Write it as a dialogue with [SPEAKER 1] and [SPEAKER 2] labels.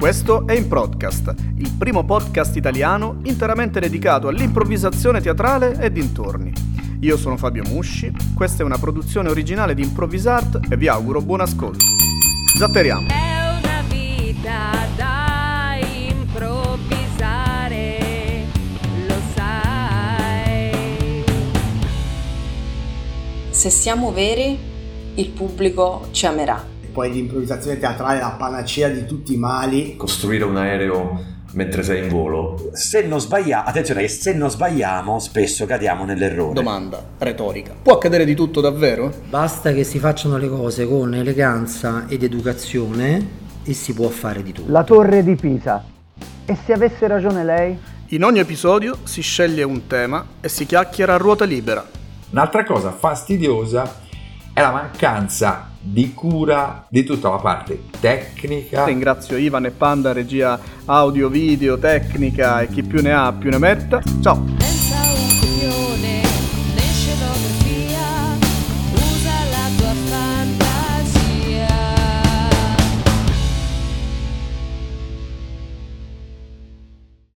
[SPEAKER 1] Questo è Improdcast, il primo podcast italiano interamente dedicato all'improvvisazione teatrale e dintorni. Io sono Fabio Musci, questa è una produzione originale di Improvisart e vi auguro buon ascolto. Zatteriamo!
[SPEAKER 2] È una vita da improvvisare, lo sai.
[SPEAKER 3] Se siamo veri, il pubblico ci amerà.
[SPEAKER 4] Poi l'improvvisazione teatrale è la panacea di tutti i mali.
[SPEAKER 5] costruire un aereo mentre sei in volo.
[SPEAKER 6] Se non sbagliamo, attenzione, che se non sbagliamo spesso cadiamo nell'errore.
[SPEAKER 1] Domanda retorica. Può accadere di tutto davvero?
[SPEAKER 7] Basta che si facciano le cose con eleganza ed educazione e si può fare di tutto.
[SPEAKER 8] La torre di Pisa. E se avesse ragione lei?
[SPEAKER 1] In ogni episodio si sceglie un tema e si chiacchiera a ruota libera.
[SPEAKER 9] Un'altra cosa fastidiosa è la mancanza di cura di tutta la parte tecnica.
[SPEAKER 1] Ringrazio Ivan e Panda, regia audio, video, tecnica e chi più ne ha più ne metta. Ciao!